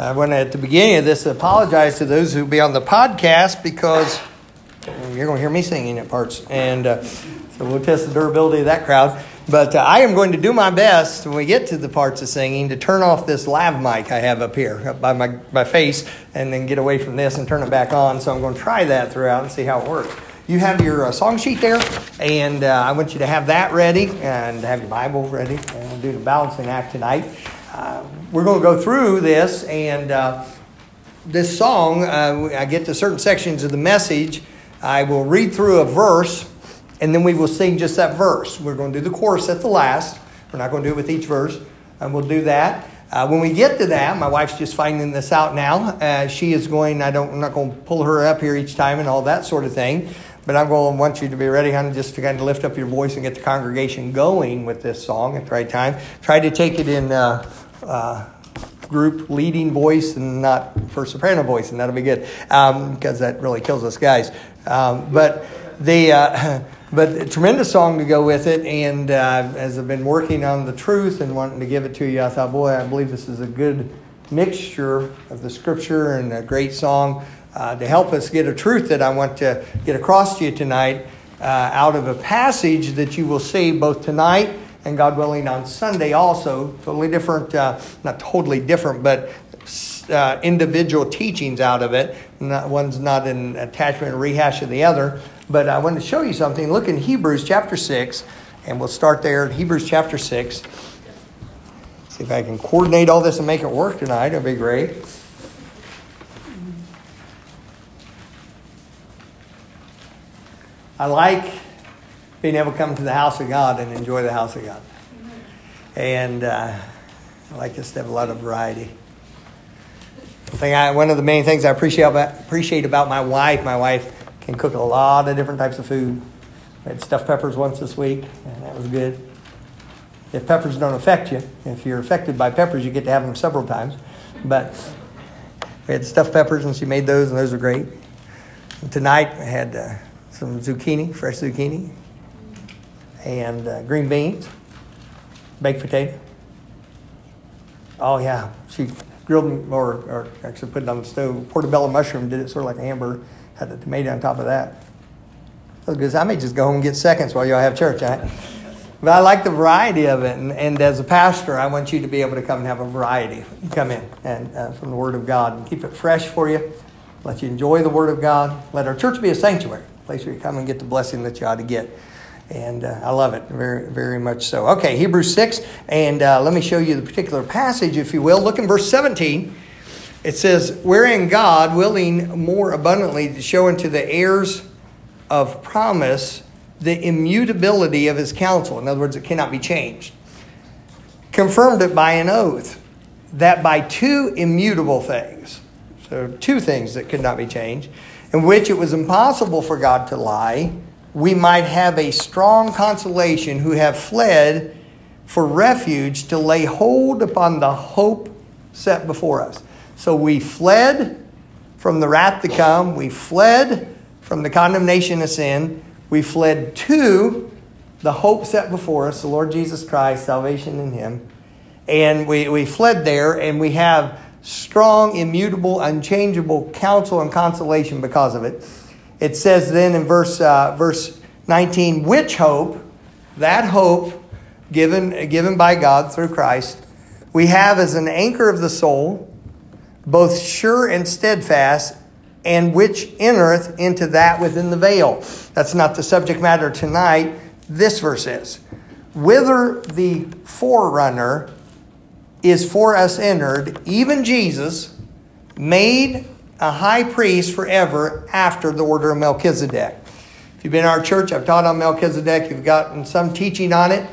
I want to, at the beginning of this, apologize to those who will be on the podcast because you're going to hear me singing at parts. And uh, so we'll test the durability of that crowd. But uh, I am going to do my best when we get to the parts of singing to turn off this lav mic I have up here up by my, my face and then get away from this and turn it back on. So I'm going to try that throughout and see how it works. You have your uh, song sheet there, and uh, I want you to have that ready and have your Bible ready. And we'll do the balancing act tonight. Uh, we're going to go through this, and uh, this song, uh, I get to certain sections of the message. I will read through a verse and then we will sing just that verse. We're going to do the chorus at the last. We're not going to do it with each verse, and we'll do that. Uh, when we get to that, my wife's just finding this out now. Uh, she is going. I don't. I'm not going to pull her up here each time and all that sort of thing. But I'm going to want you to be ready, honey, just to kind of lift up your voice and get the congregation going with this song at the right time. Try to take it in uh, uh group leading voice and not for soprano voice, and that'll be good because um, that really kills us guys. Um, but the uh, but a tremendous song to go with it. And uh, as I've been working on the truth and wanting to give it to you, I thought, boy, I believe this is a good mixture of the scripture and a great song uh, to help us get a truth that I want to get across to you tonight uh, out of a passage that you will see both tonight and God willing on Sunday also. Totally different, uh, not totally different, but uh, individual teachings out of it. Not, one's not an attachment rehash of the other. But I want to show you something. Look in Hebrews chapter 6, and we'll start there in Hebrews chapter 6. See if I can coordinate all this and make it work tonight. It'll be great. I like being able to come to the house of God and enjoy the house of God. And uh, I like us to have a lot of variety. I, one of the main things I appreciate about, appreciate about my wife, my wife can cook a lot of different types of food. I had stuffed peppers once this week, and that was good. If peppers don't affect you, if you're affected by peppers, you get to have them several times. But we had stuffed peppers, and she made those, and those were great. And tonight, I had uh, some zucchini, fresh zucchini, and uh, green beans, baked potato. Oh, yeah. She grilled them, or, or actually put it on the stove. Portobello mushroom did it sort of like a hamburger had the tomato on top of that. Because I may just go home and get seconds while y'all have church, right? But I like the variety of it, and, and as a pastor, I want you to be able to come and have a variety. Come in and uh, from the Word of God and keep it fresh for you. Let you enjoy the Word of God. Let our church be a sanctuary, place where you come and get the blessing that you ought to get. And uh, I love it very, very much so. Okay, Hebrews 6, and uh, let me show you the particular passage, if you will. Look in verse 17. It says, Wherein God, willing more abundantly to show unto the heirs of promise the immutability of his counsel. In other words, it cannot be changed. Confirmed it by an oath, that by two immutable things, so two things that could not be changed, in which it was impossible for God to lie, we might have a strong consolation who have fled for refuge to lay hold upon the hope set before us. So we fled from the wrath to come. We fled from the condemnation of sin. We fled to the hope set before us, the Lord Jesus Christ, salvation in Him. And we, we fled there, and we have strong, immutable, unchangeable counsel and consolation because of it. It says then in verse, uh, verse 19, which hope, that hope given, given by God through Christ, we have as an anchor of the soul both sure and steadfast, and which entereth into that within the veil. That's not the subject matter tonight. This verse is. Whither the forerunner is for us entered, even Jesus, made a high priest forever after the order of Melchizedek. If you've been in our church, I've taught on Melchizedek, you've gotten some teaching on it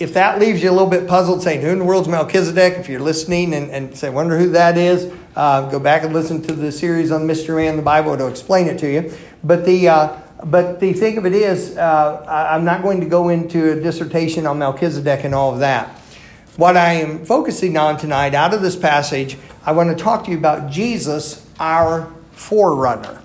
if that leaves you a little bit puzzled, saying, Who in the world's Melchizedek? If you're listening and, and say, Wonder who that is, uh, go back and listen to the series on Mystery Man the Bible to explain it to you. But the, uh, but the thing of it is, uh, I'm not going to go into a dissertation on Melchizedek and all of that. What I am focusing on tonight out of this passage, I want to talk to you about Jesus, our forerunner.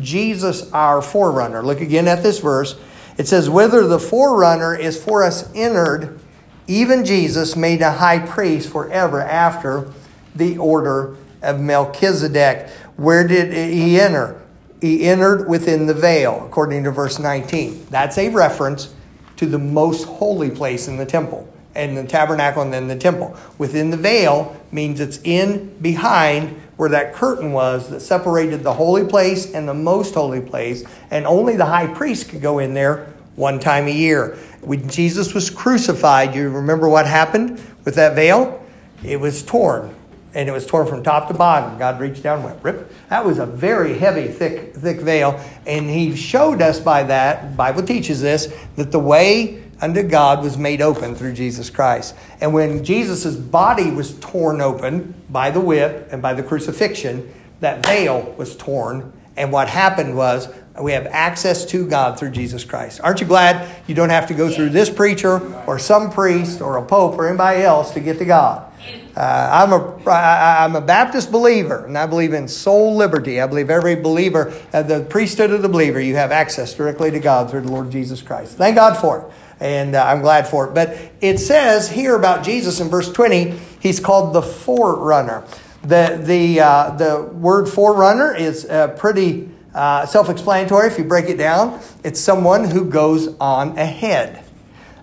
Jesus, our forerunner. Look again at this verse. It says, Whether the forerunner is for us entered, even Jesus made a high priest forever after the order of Melchizedek. Where did he enter? He entered within the veil, according to verse 19. That's a reference to the most holy place in the temple and the tabernacle and then the temple. Within the veil means it's in behind where that curtain was that separated the holy place and the most holy place, and only the high priest could go in there one time a year. When Jesus was crucified, you remember what happened with that veil? It was torn, and it was torn from top to bottom. God reached down and went, rip. That was a very heavy, thick, thick veil, and He showed us by that, Bible teaches this, that the way unto God was made open through Jesus Christ. And when Jesus' body was torn open by the whip and by the crucifixion, that veil was torn. And what happened was we have access to God through Jesus Christ. Aren't you glad you don't have to go through this preacher or some priest or a pope or anybody else to get to God? Uh, I'm, a, I'm a Baptist believer, and I believe in soul liberty. I believe every believer, uh, the priesthood of the believer, you have access directly to God through the Lord Jesus Christ. Thank God for it and uh, I'm glad for it. But it says here about Jesus in verse 20, he's called the forerunner. The, the, uh, the word forerunner is uh, pretty uh, self explanatory if you break it down. It's someone who goes on ahead.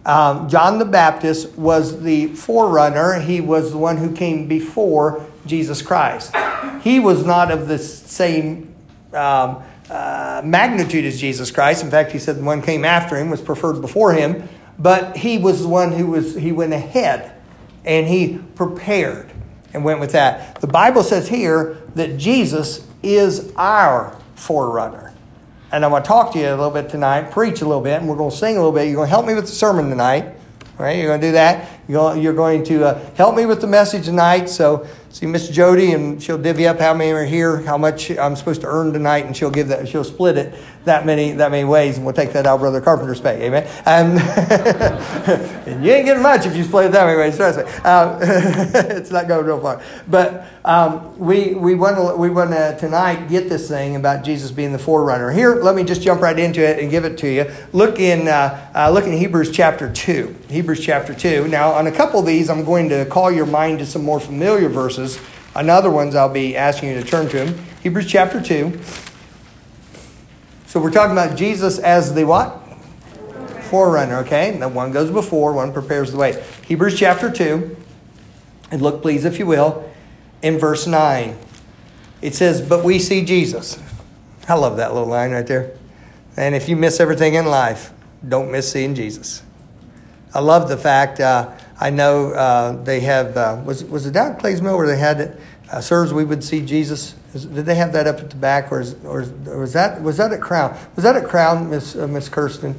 Um, John the Baptist was the forerunner, he was the one who came before Jesus Christ. He was not of the same. Um, uh, magnitude as Jesus Christ. In fact, he said the one came after him was preferred before him, but he was the one who was he went ahead and he prepared and went with that. The Bible says here that Jesus is our forerunner. And I'm going to talk to you a little bit tonight, preach a little bit, and we're going to sing a little bit. You're going to help me with the sermon tonight. Right? You're going to do that. You're going to help me with the message tonight. So see Miss Jody, and she'll divvy up how many are here, how much I'm supposed to earn tonight, and she'll give that. She'll split it that many that many ways, and we'll take that out Brother Carpenter's pay. Amen. And, and you ain't getting much if you split it that many ways. Trust me. Um, it's not going real far. But um, we we want to we want to tonight get this thing about Jesus being the forerunner. Here, let me just jump right into it and give it to you. Look in uh, uh, look in Hebrews chapter two. Hebrews chapter two. Now, on a couple of these, I'm going to call your mind to some more familiar verses. On other ones, I'll be asking you to turn to them. Hebrews chapter 2. So we're talking about Jesus as the what? Forerunner, okay? Now one goes before, one prepares the way. Hebrews chapter 2. And look, please, if you will, in verse 9. It says, But we see Jesus. I love that little line right there. And if you miss everything in life, don't miss seeing Jesus. I love the fact uh, I know uh, they have uh, was was it down at Clays Mill where they had uh, sirs we would see Jesus. Is, did they have that up at the back or, is, or, is, or was that was that at Crown? Was that at Crown, Miss uh, Miss Kirsten?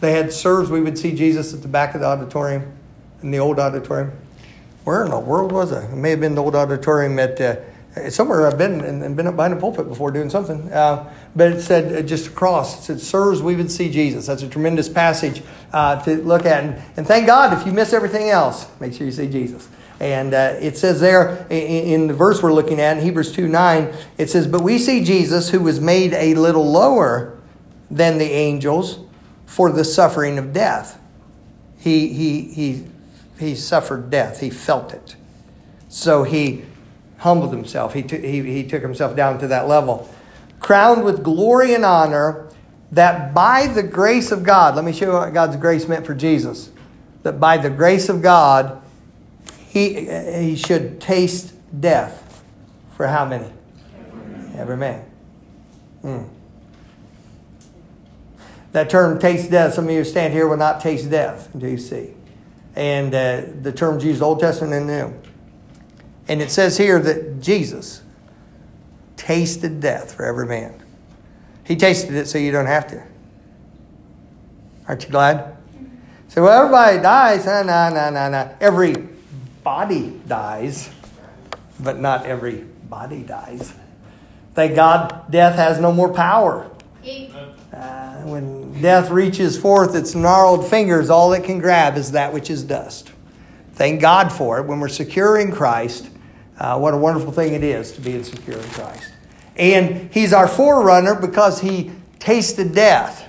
They had sirs we would see Jesus at the back of the auditorium, in the old auditorium. Where in the world was it? It may have been the old auditorium at uh, somewhere I've been and been up behind a pulpit before doing something. Uh, but it said uh, just across, it said, Sirs, we would see Jesus. That's a tremendous passage uh, to look at. And, and, thank God if you miss everything else, make sure you see Jesus. And uh, it says there in, in, the verse we're looking at, in Hebrews 2 9, it says, But we see Jesus who was made a little lower than the angels for the suffering of death. He, he, he, he suffered death, he felt it. So he humbled himself. He, t- he, he took himself down to that level. Crowned with glory and honor, that by the grace of God, let me show you what God's grace meant for Jesus. That by the grace of God, he, he should taste death. For how many? Every man. Hmm. That term taste death, some of you stand here will not taste death until you see. And uh, the terms used Old Testament and New. And it says here that Jesus tasted death for every man. He tasted it so you don't have to. Aren't you glad? So, well, everybody dies. No, no, no, no, no. Every body dies, but not every body dies. Thank God death has no more power. Uh, when death reaches forth its gnarled fingers, all it can grab is that which is dust. Thank God for it. When we're secure in Christ, uh, what a wonderful thing it is to be secure in Christ. And he's our forerunner because he tasted death.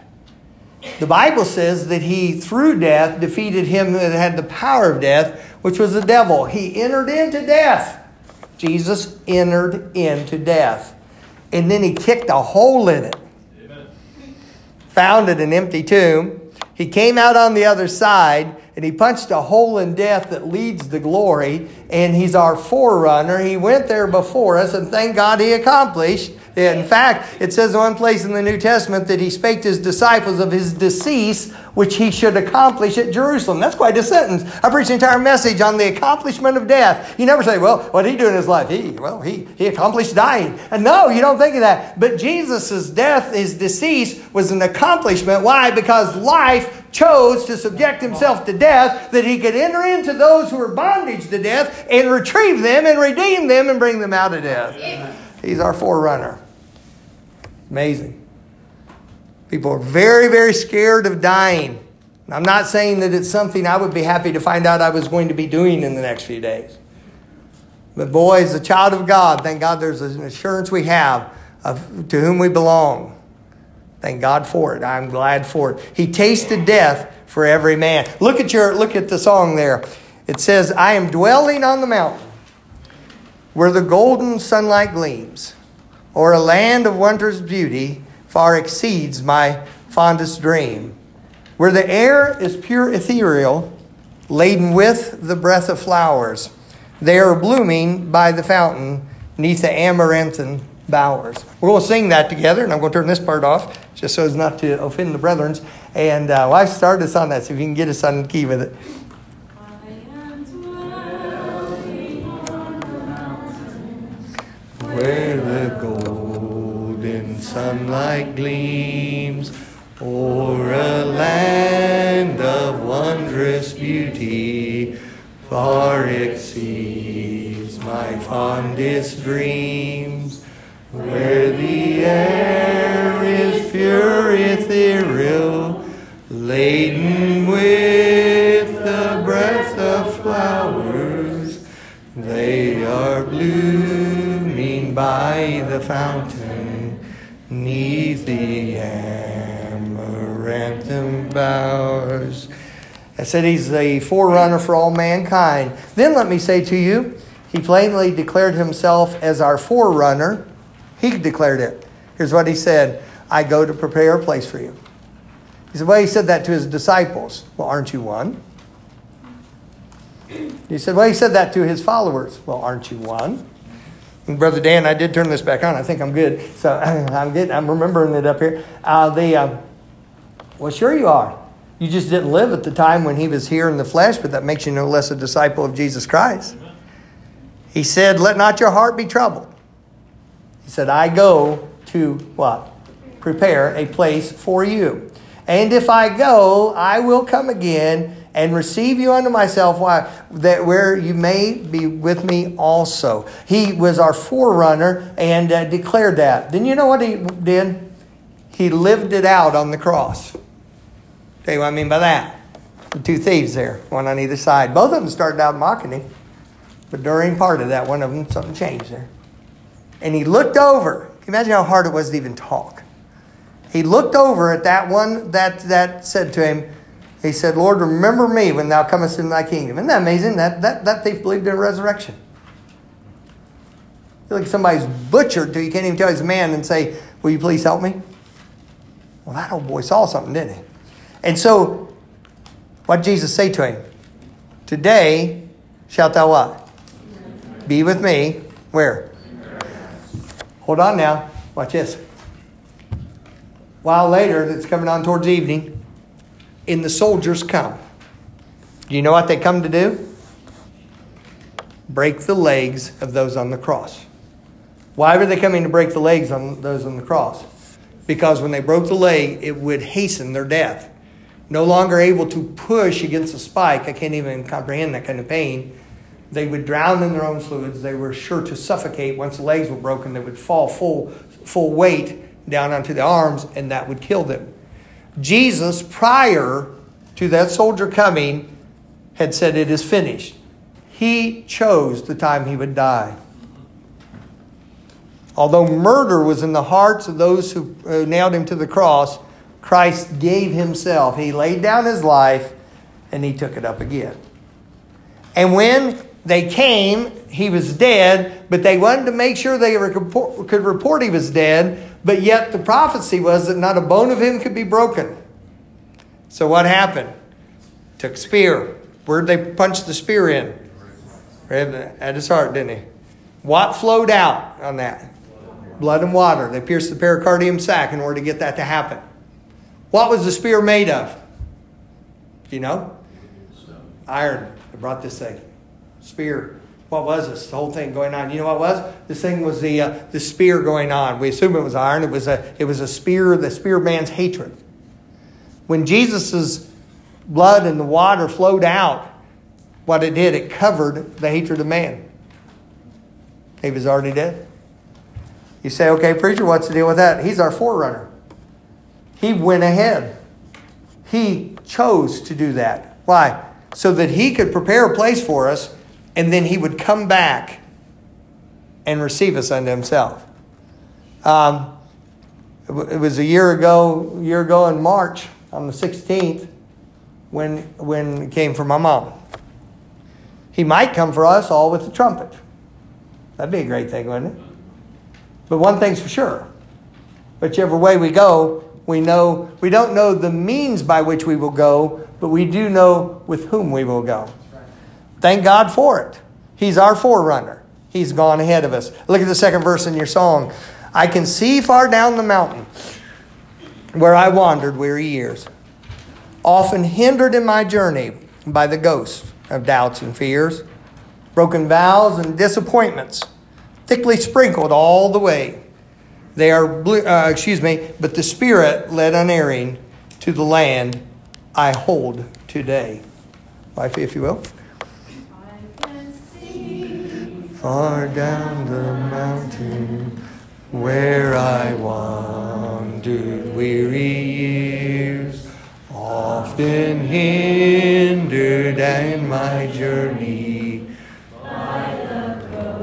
The Bible says that he, through death, defeated him that had the power of death, which was the devil. He entered into death. Jesus entered into death. And then he kicked a hole in it. Amen. Found it an empty tomb. He came out on the other side and he punched a hole in death that leads to glory, and he's our forerunner. He went there before us, and thank God he accomplished. In fact, it says one place in the New Testament that he spake to his disciples of his decease, which he should accomplish at Jerusalem. That's quite a sentence. I preached an entire message on the accomplishment of death. You never say, well, what did he do in his life? He, well, he, he accomplished dying. And no, you don't think of that. But Jesus' death, his decease, was an accomplishment. Why? Because life chose to subject himself to death that he could enter into those who were bondage to death and retrieve them and redeem them and bring them out of death. He's our forerunner. Amazing. People are very, very scared of dying. I'm not saying that it's something I would be happy to find out I was going to be doing in the next few days. But boy, as a child of God, thank God there's an assurance we have of to whom we belong. Thank God for it. I'm glad for it. He tasted death for every man. Look at your look at the song there. It says, I am dwelling on the mountain where the golden sunlight gleams, or a land of wondrous beauty far exceeds my fondest dream, where the air is pure ethereal, laden with the breath of flowers. They are blooming by the fountain neath the amaranthine bowers. We're going to sing that together, and I'm going to turn this part off just so as not to offend the brethren. And uh, well, I started us on that, so if you can get us on key with it. Where sunlight gleams o'er a land of wondrous beauty, far exceeds my fondest dreams, where the air is pure ethereal, laden with the breath of flowers. They are blooming by the fountain, neath the amaranthine bowers. I said he's the forerunner for all mankind. Then let me say to you, he plainly declared himself as our forerunner. He declared it. Here's what he said I go to prepare a place for you. He said, Well, he said that to his disciples. Well, aren't you one? He said, Well, he said that to his followers. Well, aren't you one? Brother Dan, I did turn this back on. I think I'm good. So I'm getting, I'm remembering it up here. Uh, the, uh, well, sure you are. You just didn't live at the time when he was here in the flesh, but that makes you no less a disciple of Jesus Christ. He said, Let not your heart be troubled. He said, I go to what? prepare a place for you. And if I go, I will come again and receive you unto myself why that where you may be with me also. He was our forerunner and uh, declared that. Then you know what he did? He lived it out on the cross. Tell you what i mean by that. The two thieves there one on either side. Both of them started out mocking him. But during part of that one of them something changed there. And he looked over. Imagine how hard it was to even talk? He looked over at that one that, that said to him, he said, Lord, remember me when thou comest in thy kingdom. Isn't that amazing? That, that, that thief believed in resurrection. I feel like somebody's butchered till you can't even tell he's a man and say, Will you please help me? Well, that old boy saw something, didn't he? And so, what did Jesus say to him? Today shalt thou what? Be with me. Where? Hold on now. Watch this while later, that's coming on towards evening, and the soldiers come. Do you know what they come to do? Break the legs of those on the cross. Why were they coming to break the legs on those on the cross? Because when they broke the leg, it would hasten their death. No longer able to push against a spike, I can't even comprehend that kind of pain. They would drown in their own fluids. They were sure to suffocate. Once the legs were broken, they would fall full, full weight down onto the arms, and that would kill them. Jesus, prior to that soldier coming, had said, It is finished. He chose the time he would die. Although murder was in the hearts of those who nailed him to the cross, Christ gave himself. He laid down his life and he took it up again. And when they came, he was dead, but they wanted to make sure they could report he was dead, but yet the prophecy was that not a bone of him could be broken. So what happened? Took spear. Where'd they punch the spear in? Right At his heart, didn't he? What flowed out on that? Blood and water. They pierced the pericardium sac in order to get that to happen. What was the spear made of? Do you know? Iron. They brought this thing spear. What was this? Whole thing going on. You know what was? This thing was the uh, the spear going on. We assume it was iron. It was a it was a spear. The spear of man's hatred. When Jesus's blood and the water flowed out, what it did, it covered the hatred of man. He was already dead. You say, okay, preacher, what's the deal with that? He's our forerunner. He went ahead. He chose to do that. Why? So that he could prepare a place for us and then he would come back and receive us unto himself. Um, it was a year ago, year ago in March on the 16th when when it came for my mom. He might come for us all with the trumpet. That'd be a great thing, wouldn't it? But one thing's for sure. Whichever way we go, we know we don't know the means by which we will go, but we do know with whom we will go. Thank God for it. He's our forerunner. He's gone ahead of us. Look at the second verse in your song. I can see far down the mountain where I wandered weary years, often hindered in my journey by the ghosts of doubts and fears, broken vows and disappointments, thickly sprinkled all the way. They are, uh, excuse me, but the Spirit led unerring to the land I hold today. Life, if you will. Far down the mountain where I wandered weary years, often hindered in my journey.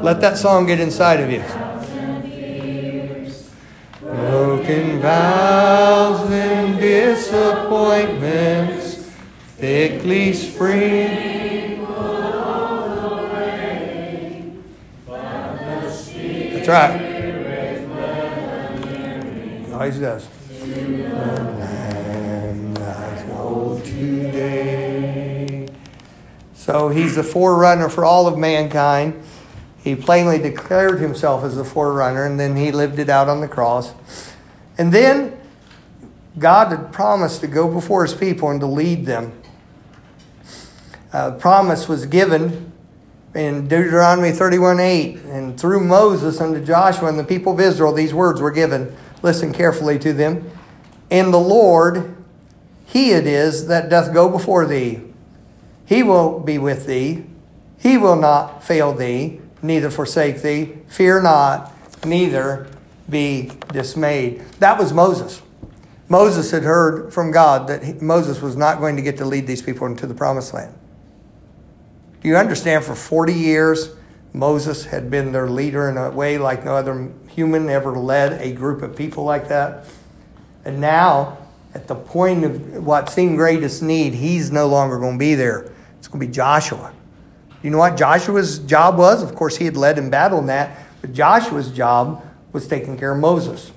Let that song get inside of you. Broken vows and disappointments thickly spring right. Always does. So he's the forerunner for all of mankind. He plainly declared himself as the forerunner, and then he lived it out on the cross. And then God had promised to go before his people and to lead them. Uh, promise was given in Deuteronomy 31 8, and through Moses unto Joshua and the people of Israel, these words were given. Listen carefully to them. And the Lord, He it is that doth go before thee. He will be with thee. He will not fail thee, neither forsake thee. Fear not, neither be dismayed. That was Moses. Moses had heard from God that Moses was not going to get to lead these people into the promised land. Do you understand? For 40 years, Moses had been their leader in a way like no other human ever led a group of people like that. And now, at the point of what seemed greatest need, he's no longer going to be there. It's going to be Joshua. Do you know what Joshua's job was? Of course, he had led in battle in that, but Joshua's job was taking care of Moses.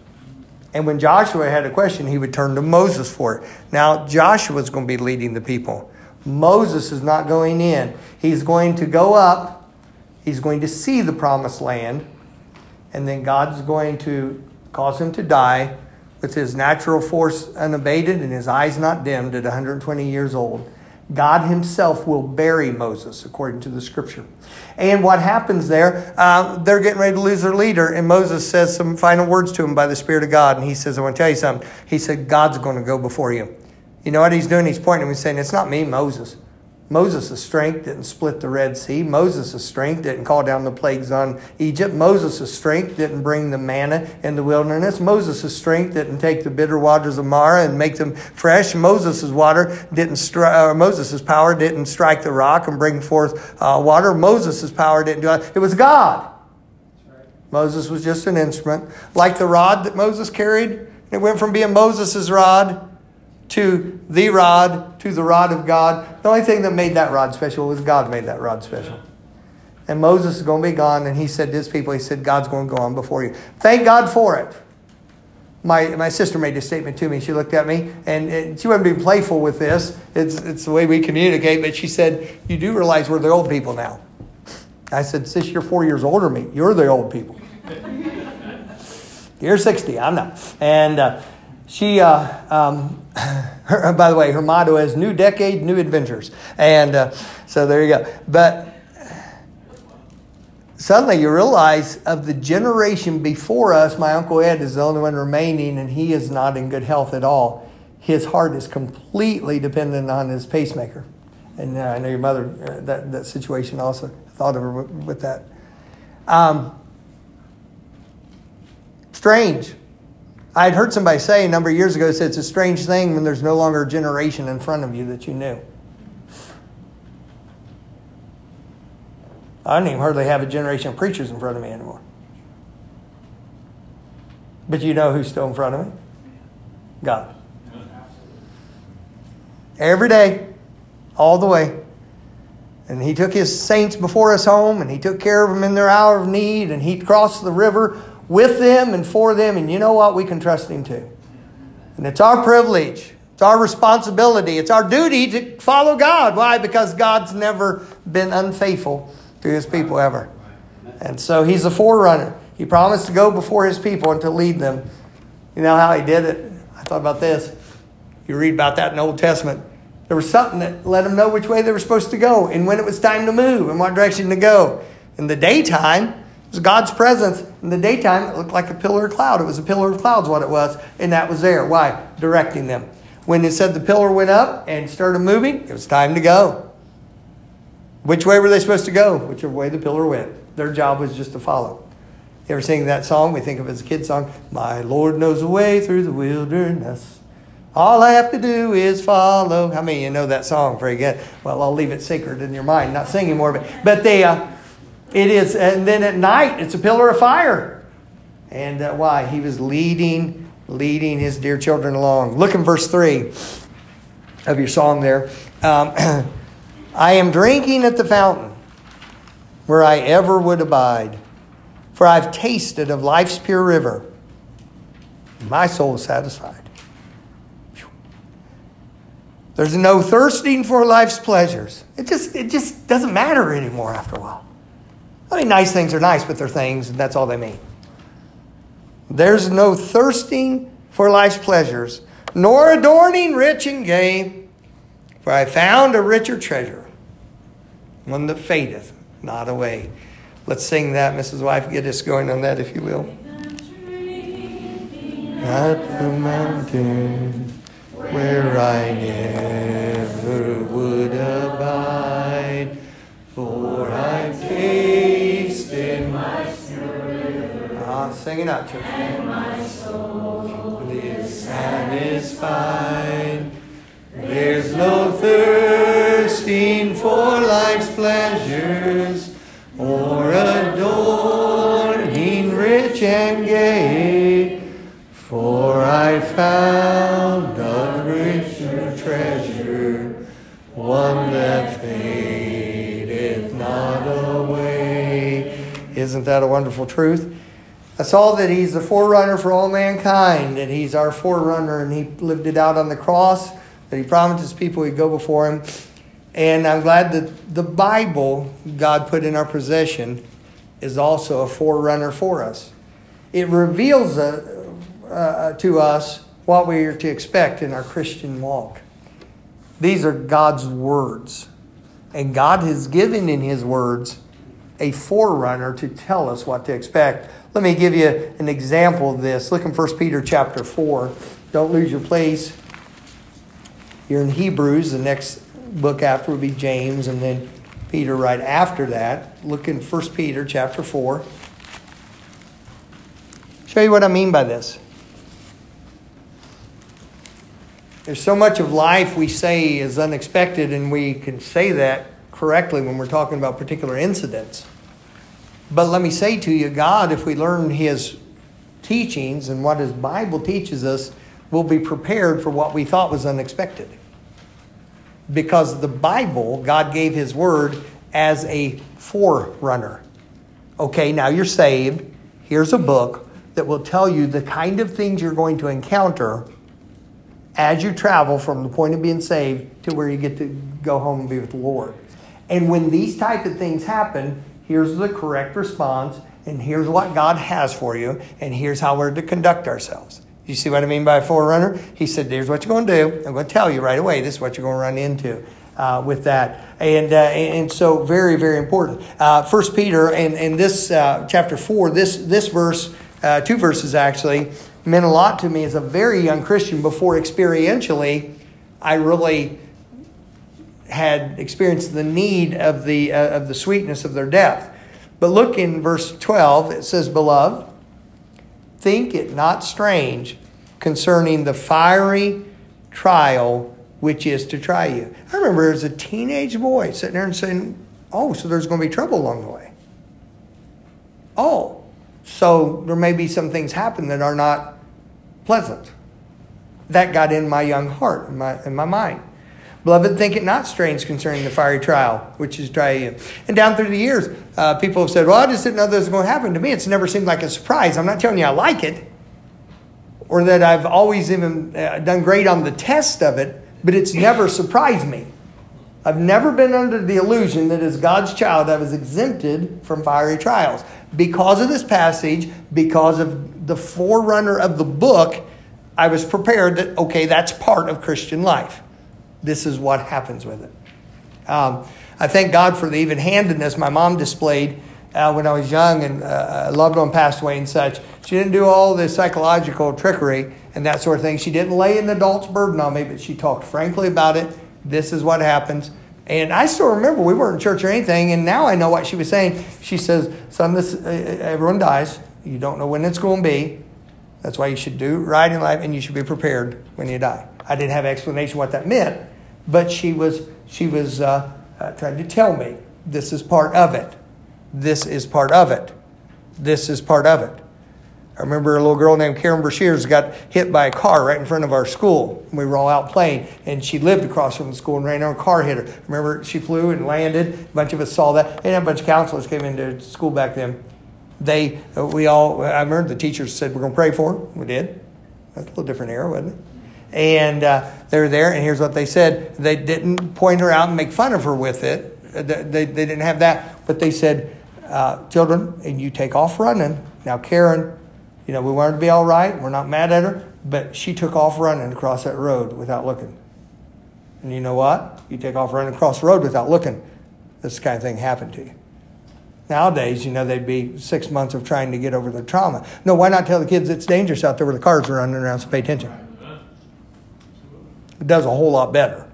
And when Joshua had a question, he would turn to Moses for it. Now, Joshua's going to be leading the people. Moses is not going in. He's going to go up, he's going to see the promised land, and then God's going to cause him to die with his natural force unabated and his eyes not dimmed at 120 years old. God Himself will bury Moses, according to the scripture. And what happens there, uh, they're getting ready to lose their leader, and Moses says some final words to him by the Spirit of God. And he says, I want to tell you something. He said, God's going to go before you. You know what he's doing? He's pointing and saying, It's not me, Moses. Moses' strength didn't split the Red Sea. Moses' strength didn't call down the plagues on Egypt. Moses' strength didn't bring the manna in the wilderness. Moses' strength didn't take the bitter waters of Marah and make them fresh. Moses' water didn't stri- uh, Moses' power didn't strike the rock and bring forth uh, water. Moses' power didn't do it. It was God. Moses was just an instrument. Like the rod that Moses carried, it went from being Moses' rod to the rod, to the rod of God. The only thing that made that rod special was God made that rod special. and Moses is going to be gone. And he said to his people, he said, God's going to go on before you. Thank God for it. My, my sister made a statement to me. She looked at me, and, and she wasn't being playful with this. It's, it's the way we communicate. But she said, You do realize we're the old people now. I said, Sis, you're four years older than me. You're the old people. you're 60. I'm not. And uh, she, uh, um, her, by the way, her motto is New Decade, New Adventures. And uh, so there you go. But suddenly you realize of the generation before us, my Uncle Ed is the only one remaining, and he is not in good health at all. His heart is completely dependent on his pacemaker. And uh, I know your mother, uh, that, that situation also, thought of her with, with that. Um, strange. I had heard somebody say a number of years ago, said it's a strange thing when there's no longer a generation in front of you that you knew. I don't even hardly have a generation of preachers in front of me anymore. But you know who's still in front of me? God. Every day, all the way. And he took his saints before us home, and he took care of them in their hour of need, and he crossed the river with them and for them. And you know what? We can trust him too. And it's our privilege, it's our responsibility, it's our duty to follow God. Why? Because God's never been unfaithful to his people ever. And so he's a forerunner. He promised to go before his people and to lead them. You know how he did it? I thought about this. You read about that in the Old Testament. There was something that let them know which way they were supposed to go and when it was time to move and what direction to go. In the daytime, was God's presence. In the daytime, it looked like a pillar of cloud. It was a pillar of clouds, what it was, and that was there. Why? Directing them. When it said the pillar went up and started moving, it was time to go. Which way were they supposed to go? Whichever way the pillar went. Their job was just to follow. You ever sing that song? We think of it as a kid song. My Lord knows the way through the wilderness. All I have to do is follow. How many of you know that song very good? Well, I'll leave it sacred in your mind, not singing more of it. But they, uh, it is, and then at night, it's a pillar of fire. And uh, why? He was leading, leading his dear children along. Look in verse 3 of your song there. Um, I am drinking at the fountain where I ever would abide, for I've tasted of life's pure river. My soul is satisfied. There's no thirsting for life's pleasures. It just, it just doesn't matter anymore after a while. I mean, nice things are nice, but they're things, and that's all they mean. There's no thirsting for life's pleasures, nor adorning rich and gay, for I found a richer treasure, one that fadeth not away. Let's sing that, Mrs. Wife. Get us going on that, if you will. At the mountain where I never would abide, for tasted my Ah, sing it out, church. And my soul is satisfied. There's no thirsting for life's pleasures or adorning rich and gay, for I found a richer treasure, one Isn't that a wonderful truth? I saw that he's the forerunner for all mankind, and he's our forerunner, and he lived it out on the cross that he promised his people he'd go before him. And I'm glad that the Bible God put in our possession is also a forerunner for us. It reveals uh, uh, to us what we are to expect in our Christian walk. These are God's words. And God has given in His words a forerunner to tell us what to expect. Let me give you an example of this. Look in 1 Peter chapter 4. Don't lose your place. You're in Hebrews, the next book after would be James, and then Peter right after that. Look in 1 Peter chapter 4. Show you what I mean by this. There's so much of life we say is unexpected, and we can say that correctly when we're talking about particular incidents. But let me say to you, God, if we learn His teachings and what His Bible teaches us, we'll be prepared for what we thought was unexpected. Because the Bible, God gave His Word, as a forerunner. Okay, now you're saved. Here's a book that will tell you the kind of things you're going to encounter as you travel from the point of being saved to where you get to go home and be with the Lord. And when these type of things happen, here's the correct response, and here's what God has for you, and here's how we're to conduct ourselves. You see what I mean by a forerunner? He said, Here's what you're going to do. I'm going to tell you right away. This is what you're going to run into uh, with that. And, uh, and so, very, very important. Uh, First Peter, and, and this uh, chapter 4, this, this verse, uh, two verses actually, meant a lot to me as a very young Christian before experientially I really had experienced the need of the, uh, of the sweetness of their death. But look in verse 12, it says, Beloved, think it not strange concerning the fiery trial which is to try you. I remember as a teenage boy sitting there and saying, Oh, so there's going to be trouble along the way. Oh, so there may be some things happen that are not pleasant. That got in my young heart, in my, in my mind. Beloved, think it not strange concerning the fiery trial, which is try you. And down through the years, uh, people have said, Well, I just didn't know this was going to happen to me. It's never seemed like a surprise. I'm not telling you I like it or that I've always even uh, done great on the test of it, but it's never surprised me. I've never been under the illusion that as God's child, I was exempted from fiery trials. Because of this passage, because of the forerunner of the book, I was prepared that, okay, that's part of Christian life. This is what happens with it. Um, I thank God for the even handedness my mom displayed uh, when I was young and uh, loved one passed away and such. She didn't do all the psychological trickery and that sort of thing. She didn't lay an adult's burden on me, but she talked frankly about it. This is what happens. And I still remember we weren't in church or anything, and now I know what she was saying. She says, "Son, this uh, everyone dies. You don't know when it's going to be. That's why you should do right in life, and you should be prepared when you die." I didn't have an explanation what that meant, but she was she was uh, uh, trying to tell me this is part of it. This is part of it. This is part of it. I remember a little girl named Karen Brashears got hit by a car right in front of our school. We were all out playing, and she lived across from the school and ran over a car hit her. Remember, she flew and landed. A bunch of us saw that, and a bunch of counselors came into school back then. They, we all, I remember the teachers said, We're going to pray for her. We did. That's a little different era, wasn't it? And uh, they're there, and here's what they said. They didn't point her out and make fun of her with it. They, they, they didn't have that, but they said, uh, Children, and you take off running. Now, Karen, you know, we want her to be all right. We're not mad at her, but she took off running across that road without looking. And you know what? You take off running across the road without looking. This kind of thing happened to you. Nowadays, you know, they'd be six months of trying to get over the trauma. No, why not tell the kids it's dangerous out there where the cars are running around, so pay attention. It does a whole lot better.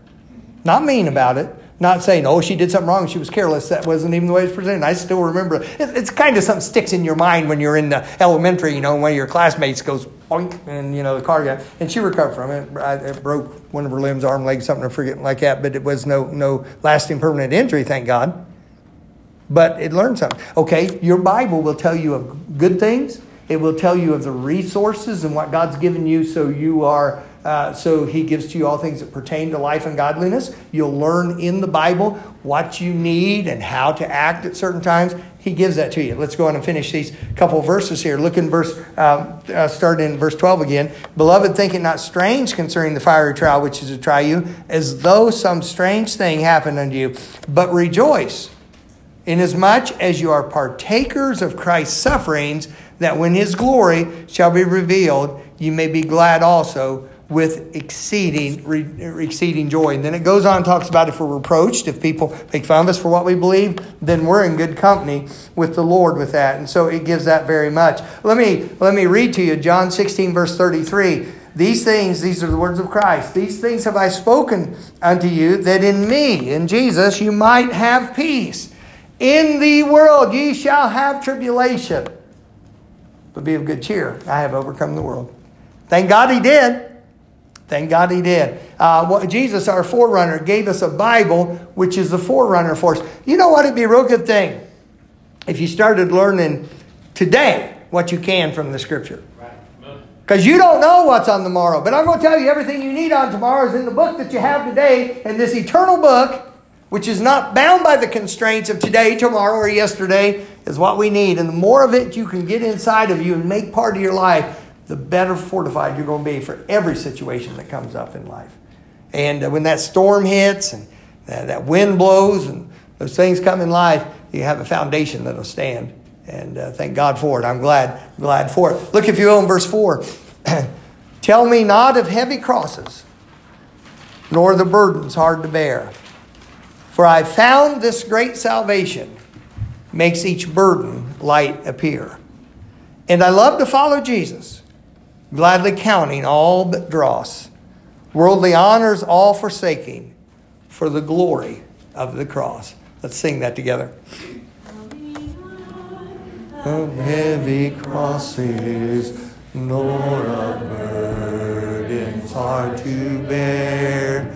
Not mean about it, not saying, oh, she did something wrong, she was careless. That wasn't even the way it's presented. I still remember. It's kind of something sticks in your mind when you're in the elementary, you know, one of your classmates goes boink, and, you know, the car got, and she recovered from it. It broke one of her limbs, arm, leg, something, I forget like that, but it was no, no lasting permanent injury, thank God. But it learned something. Okay, your Bible will tell you of good things. It will tell you of the resources and what God's given you so you are uh, so he gives to you all things that pertain to life and godliness. You'll learn in the Bible what you need and how to act at certain times. He gives that to you. Let's go on and finish these couple verses here. Look in verse, um, uh, starting in verse 12 again. Beloved, think it not strange concerning the fiery trial which is to try you, as though some strange thing happened unto you. But rejoice, inasmuch as you are partakers of Christ's sufferings, that when his glory shall be revealed, you may be glad also with exceeding re, exceeding joy. And then it goes on and talks about if we're reproached, if people make fun of us for what we believe, then we're in good company with the Lord with that. And so it gives that very much. Let me let me read to you John 16 verse 33. These things, these are the words of Christ. These things have I spoken unto you that in me, in Jesus, you might have peace. In the world ye shall have tribulation. But be of good cheer. I have overcome the world. Thank God he did. Thank God he did. Uh, Jesus, our forerunner, gave us a Bible, which is the forerunner for us. You know what? It'd be a real good thing if you started learning today what you can from the Scripture. Because you don't know what's on tomorrow. But I'm going to tell you everything you need on tomorrow is in the book that you have today, in this eternal book which is not bound by the constraints of today, tomorrow, or yesterday, is what we need. And the more of it you can get inside of you and make part of your life, the better fortified you're going to be for every situation that comes up in life. And uh, when that storm hits and that wind blows and those things come in life, you have a foundation that'll stand. And uh, thank God for it. I'm glad, glad for it. Look, if you will, in verse 4. Tell me not of heavy crosses, nor the burdens hard to bear. For I found this great salvation makes each burden light appear. And I love to follow Jesus, gladly counting all but dross, worldly honors all forsaking, for the glory of the cross. Let's sing that together. Of heavy crosses, nor of burdens hard to bear.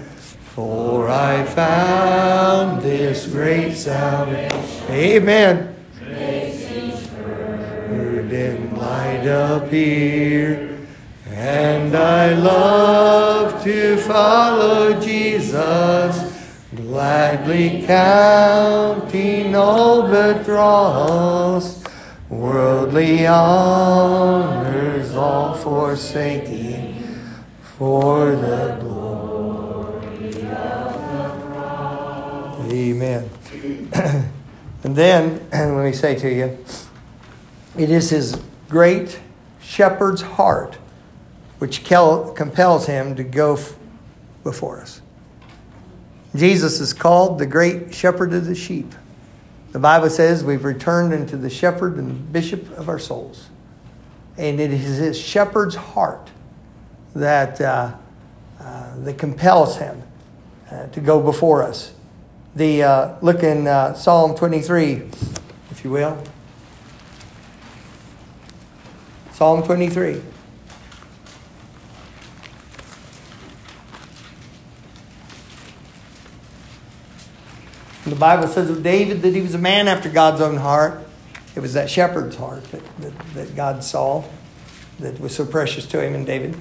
For I found this great salvation. Amen. Burden light appear. And I love to follow Jesus gladly counting all dross, worldly honors all forsaking for the glory of the cross. Amen. and then, and let me say to you, it is his great shepherd's heart which compels him to go before us. Jesus is called the great shepherd of the sheep. The Bible says we've returned into the shepherd and bishop of our souls. And it is his shepherd's heart that, uh, uh, that compels him uh, to go before us. The, uh, look in uh, Psalm 23, if you will. Psalm 23. The Bible says of David that he was a man after God's own heart. It was that shepherd's heart that, that, that God saw that was so precious to him in David.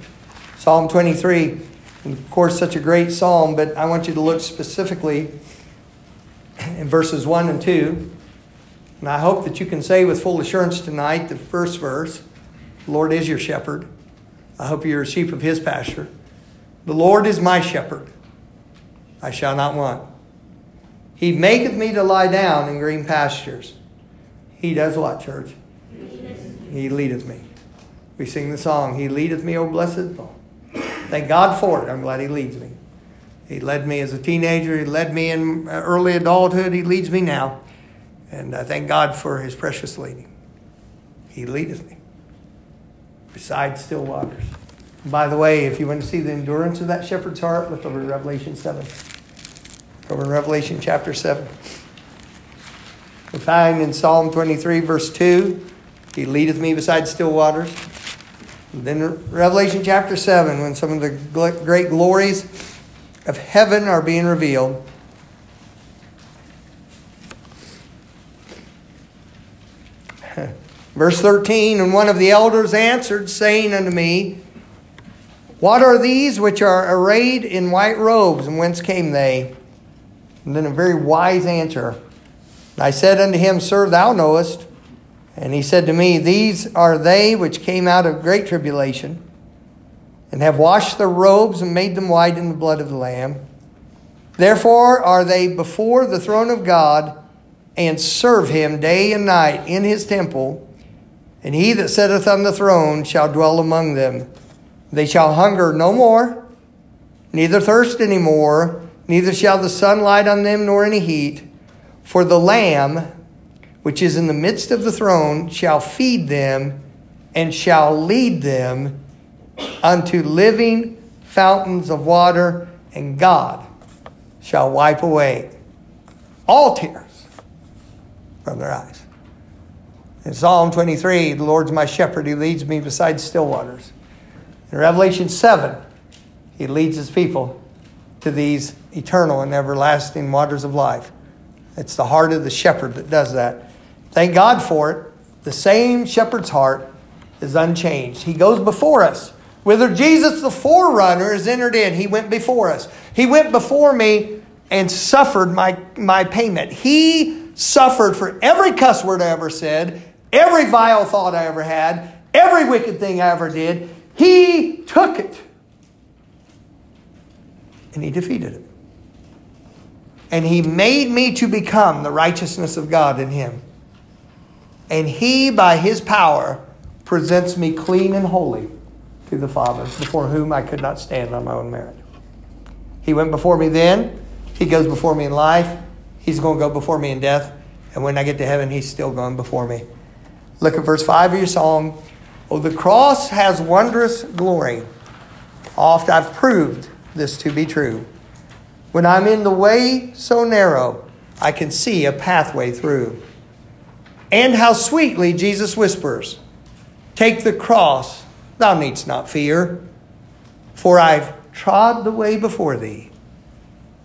Psalm 23, of course, such a great psalm, but I want you to look specifically in verses 1 and 2. And I hope that you can say with full assurance tonight the first verse The Lord is your shepherd. I hope you're a sheep of his pasture. The Lord is my shepherd. I shall not want. He maketh me to lie down in green pastures. He does what, church? He leadeth me. We sing the song, He leadeth me, O blessed Thank God for it. I'm glad He leads me. He led me as a teenager. He led me in early adulthood. He leads me now. And I thank God for His precious leading. He leadeth me beside still waters. By the way, if you want to see the endurance of that shepherd's heart, look over Revelation 7 over Revelation chapter 7. We find in Psalm 23, verse 2, He leadeth me beside still waters. And then Revelation chapter 7, when some of the great glories of heaven are being revealed. Verse 13, and one of the elders answered, saying unto me, What are these which are arrayed in white robes, and whence came they? And then a very wise answer. I said unto him, Sir, thou knowest. And he said to me, These are they which came out of great tribulation, and have washed their robes and made them white in the blood of the Lamb. Therefore are they before the throne of God, and serve him day and night in his temple. And he that sitteth on the throne shall dwell among them. They shall hunger no more, neither thirst any more neither shall the sun light on them nor any heat. For the Lamb, which is in the midst of the throne, shall feed them and shall lead them unto living fountains of water, and God shall wipe away all tears from their eyes. In Psalm 23, the Lord's my shepherd, he leads me beside still waters. In Revelation 7, he leads his people to these eternal and everlasting waters of life. It's the heart of the shepherd that does that. Thank God for it. The same shepherd's heart is unchanged. He goes before us. Whether Jesus, the forerunner, is entered in, he went before us. He went before me and suffered my, my payment. He suffered for every cuss word I ever said, every vile thought I ever had, every wicked thing I ever did. He took it. And he defeated it. And he made me to become the righteousness of God in him. And he, by his power, presents me clean and holy to the Father, before whom I could not stand on my own merit. He went before me then. He goes before me in life. He's going to go before me in death. And when I get to heaven, he's still going before me. Look at verse 5 of your song. Oh, the cross has wondrous glory. Oft I've proved this to be true. When I'm in the way so narrow, I can see a pathway through. And how sweetly Jesus whispers, Take the cross, thou needst not fear, for I've trod the way before thee,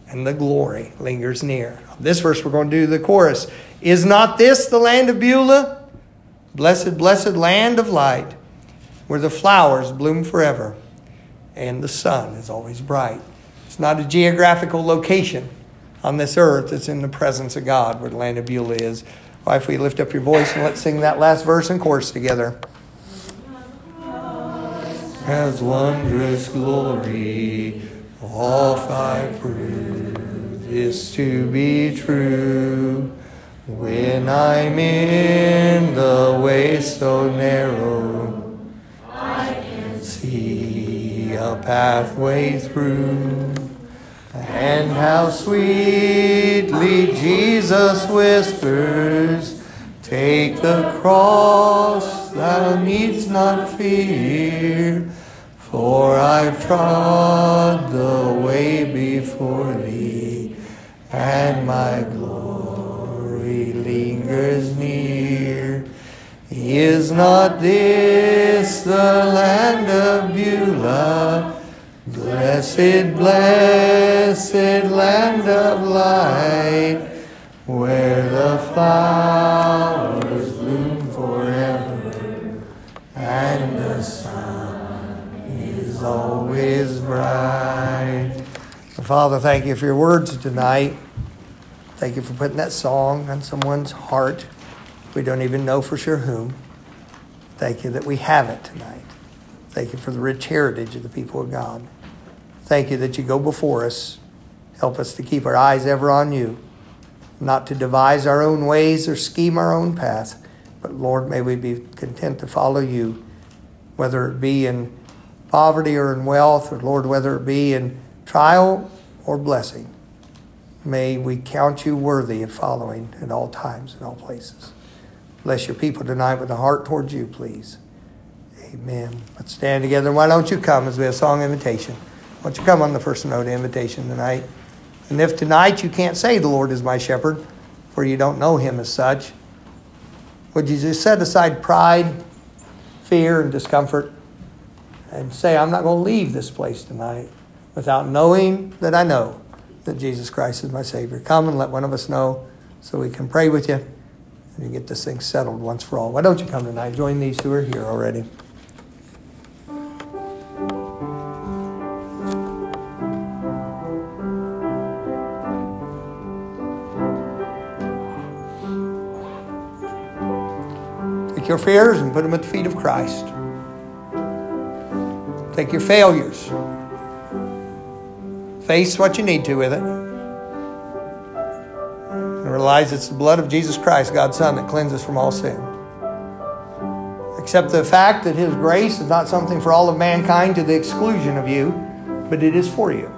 and the glory lingers near. This verse we're going to do the chorus. Is not this the land of Beulah? Blessed, blessed land of light, where the flowers bloom forever and the sun is always bright. It's not a geographical location on this earth, it's in the presence of God where the land of Beulah is. Why, if we lift up your voice and let's sing that last verse and chorus together. Has wondrous glory, oft I prove this to be true. When I'm in the way so narrow, I can see a pathway through. And how sweetly Jesus whispers, Take the cross, thou needst not fear, for I've trod the way before thee, and my glory lingers near. He is not this Blessed, blessed land of light, where the flowers bloom forever, and the sun is always bright. Father, thank you for your words tonight. Thank you for putting that song on someone's heart. We don't even know for sure whom. Thank you that we have it tonight. Thank you for the rich heritage of the people of God. Thank you that you go before us. Help us to keep our eyes ever on you, not to devise our own ways or scheme our own path, but Lord, may we be content to follow you, whether it be in poverty or in wealth, or Lord, whether it be in trial or blessing. May we count you worthy of following at all times and all places. Bless your people tonight with a heart towards you, please. Amen. Let's stand together. Why don't you come as we have song invitation? Why don't you come on the first note invitation tonight? And if tonight you can't say the Lord is my shepherd, for you don't know him as such, would you just set aside pride, fear, and discomfort and say, I'm not going to leave this place tonight without knowing that I know that Jesus Christ is my Savior? Come and let one of us know so we can pray with you and you get this thing settled once for all. Why don't you come tonight? Join these who are here already. Take your fears and put them at the feet of Christ. Take your failures. Face what you need to with it. And realize it's the blood of Jesus Christ, God's Son, that cleanses from all sin. Accept the fact that His grace is not something for all of mankind to the exclusion of you, but it is for you.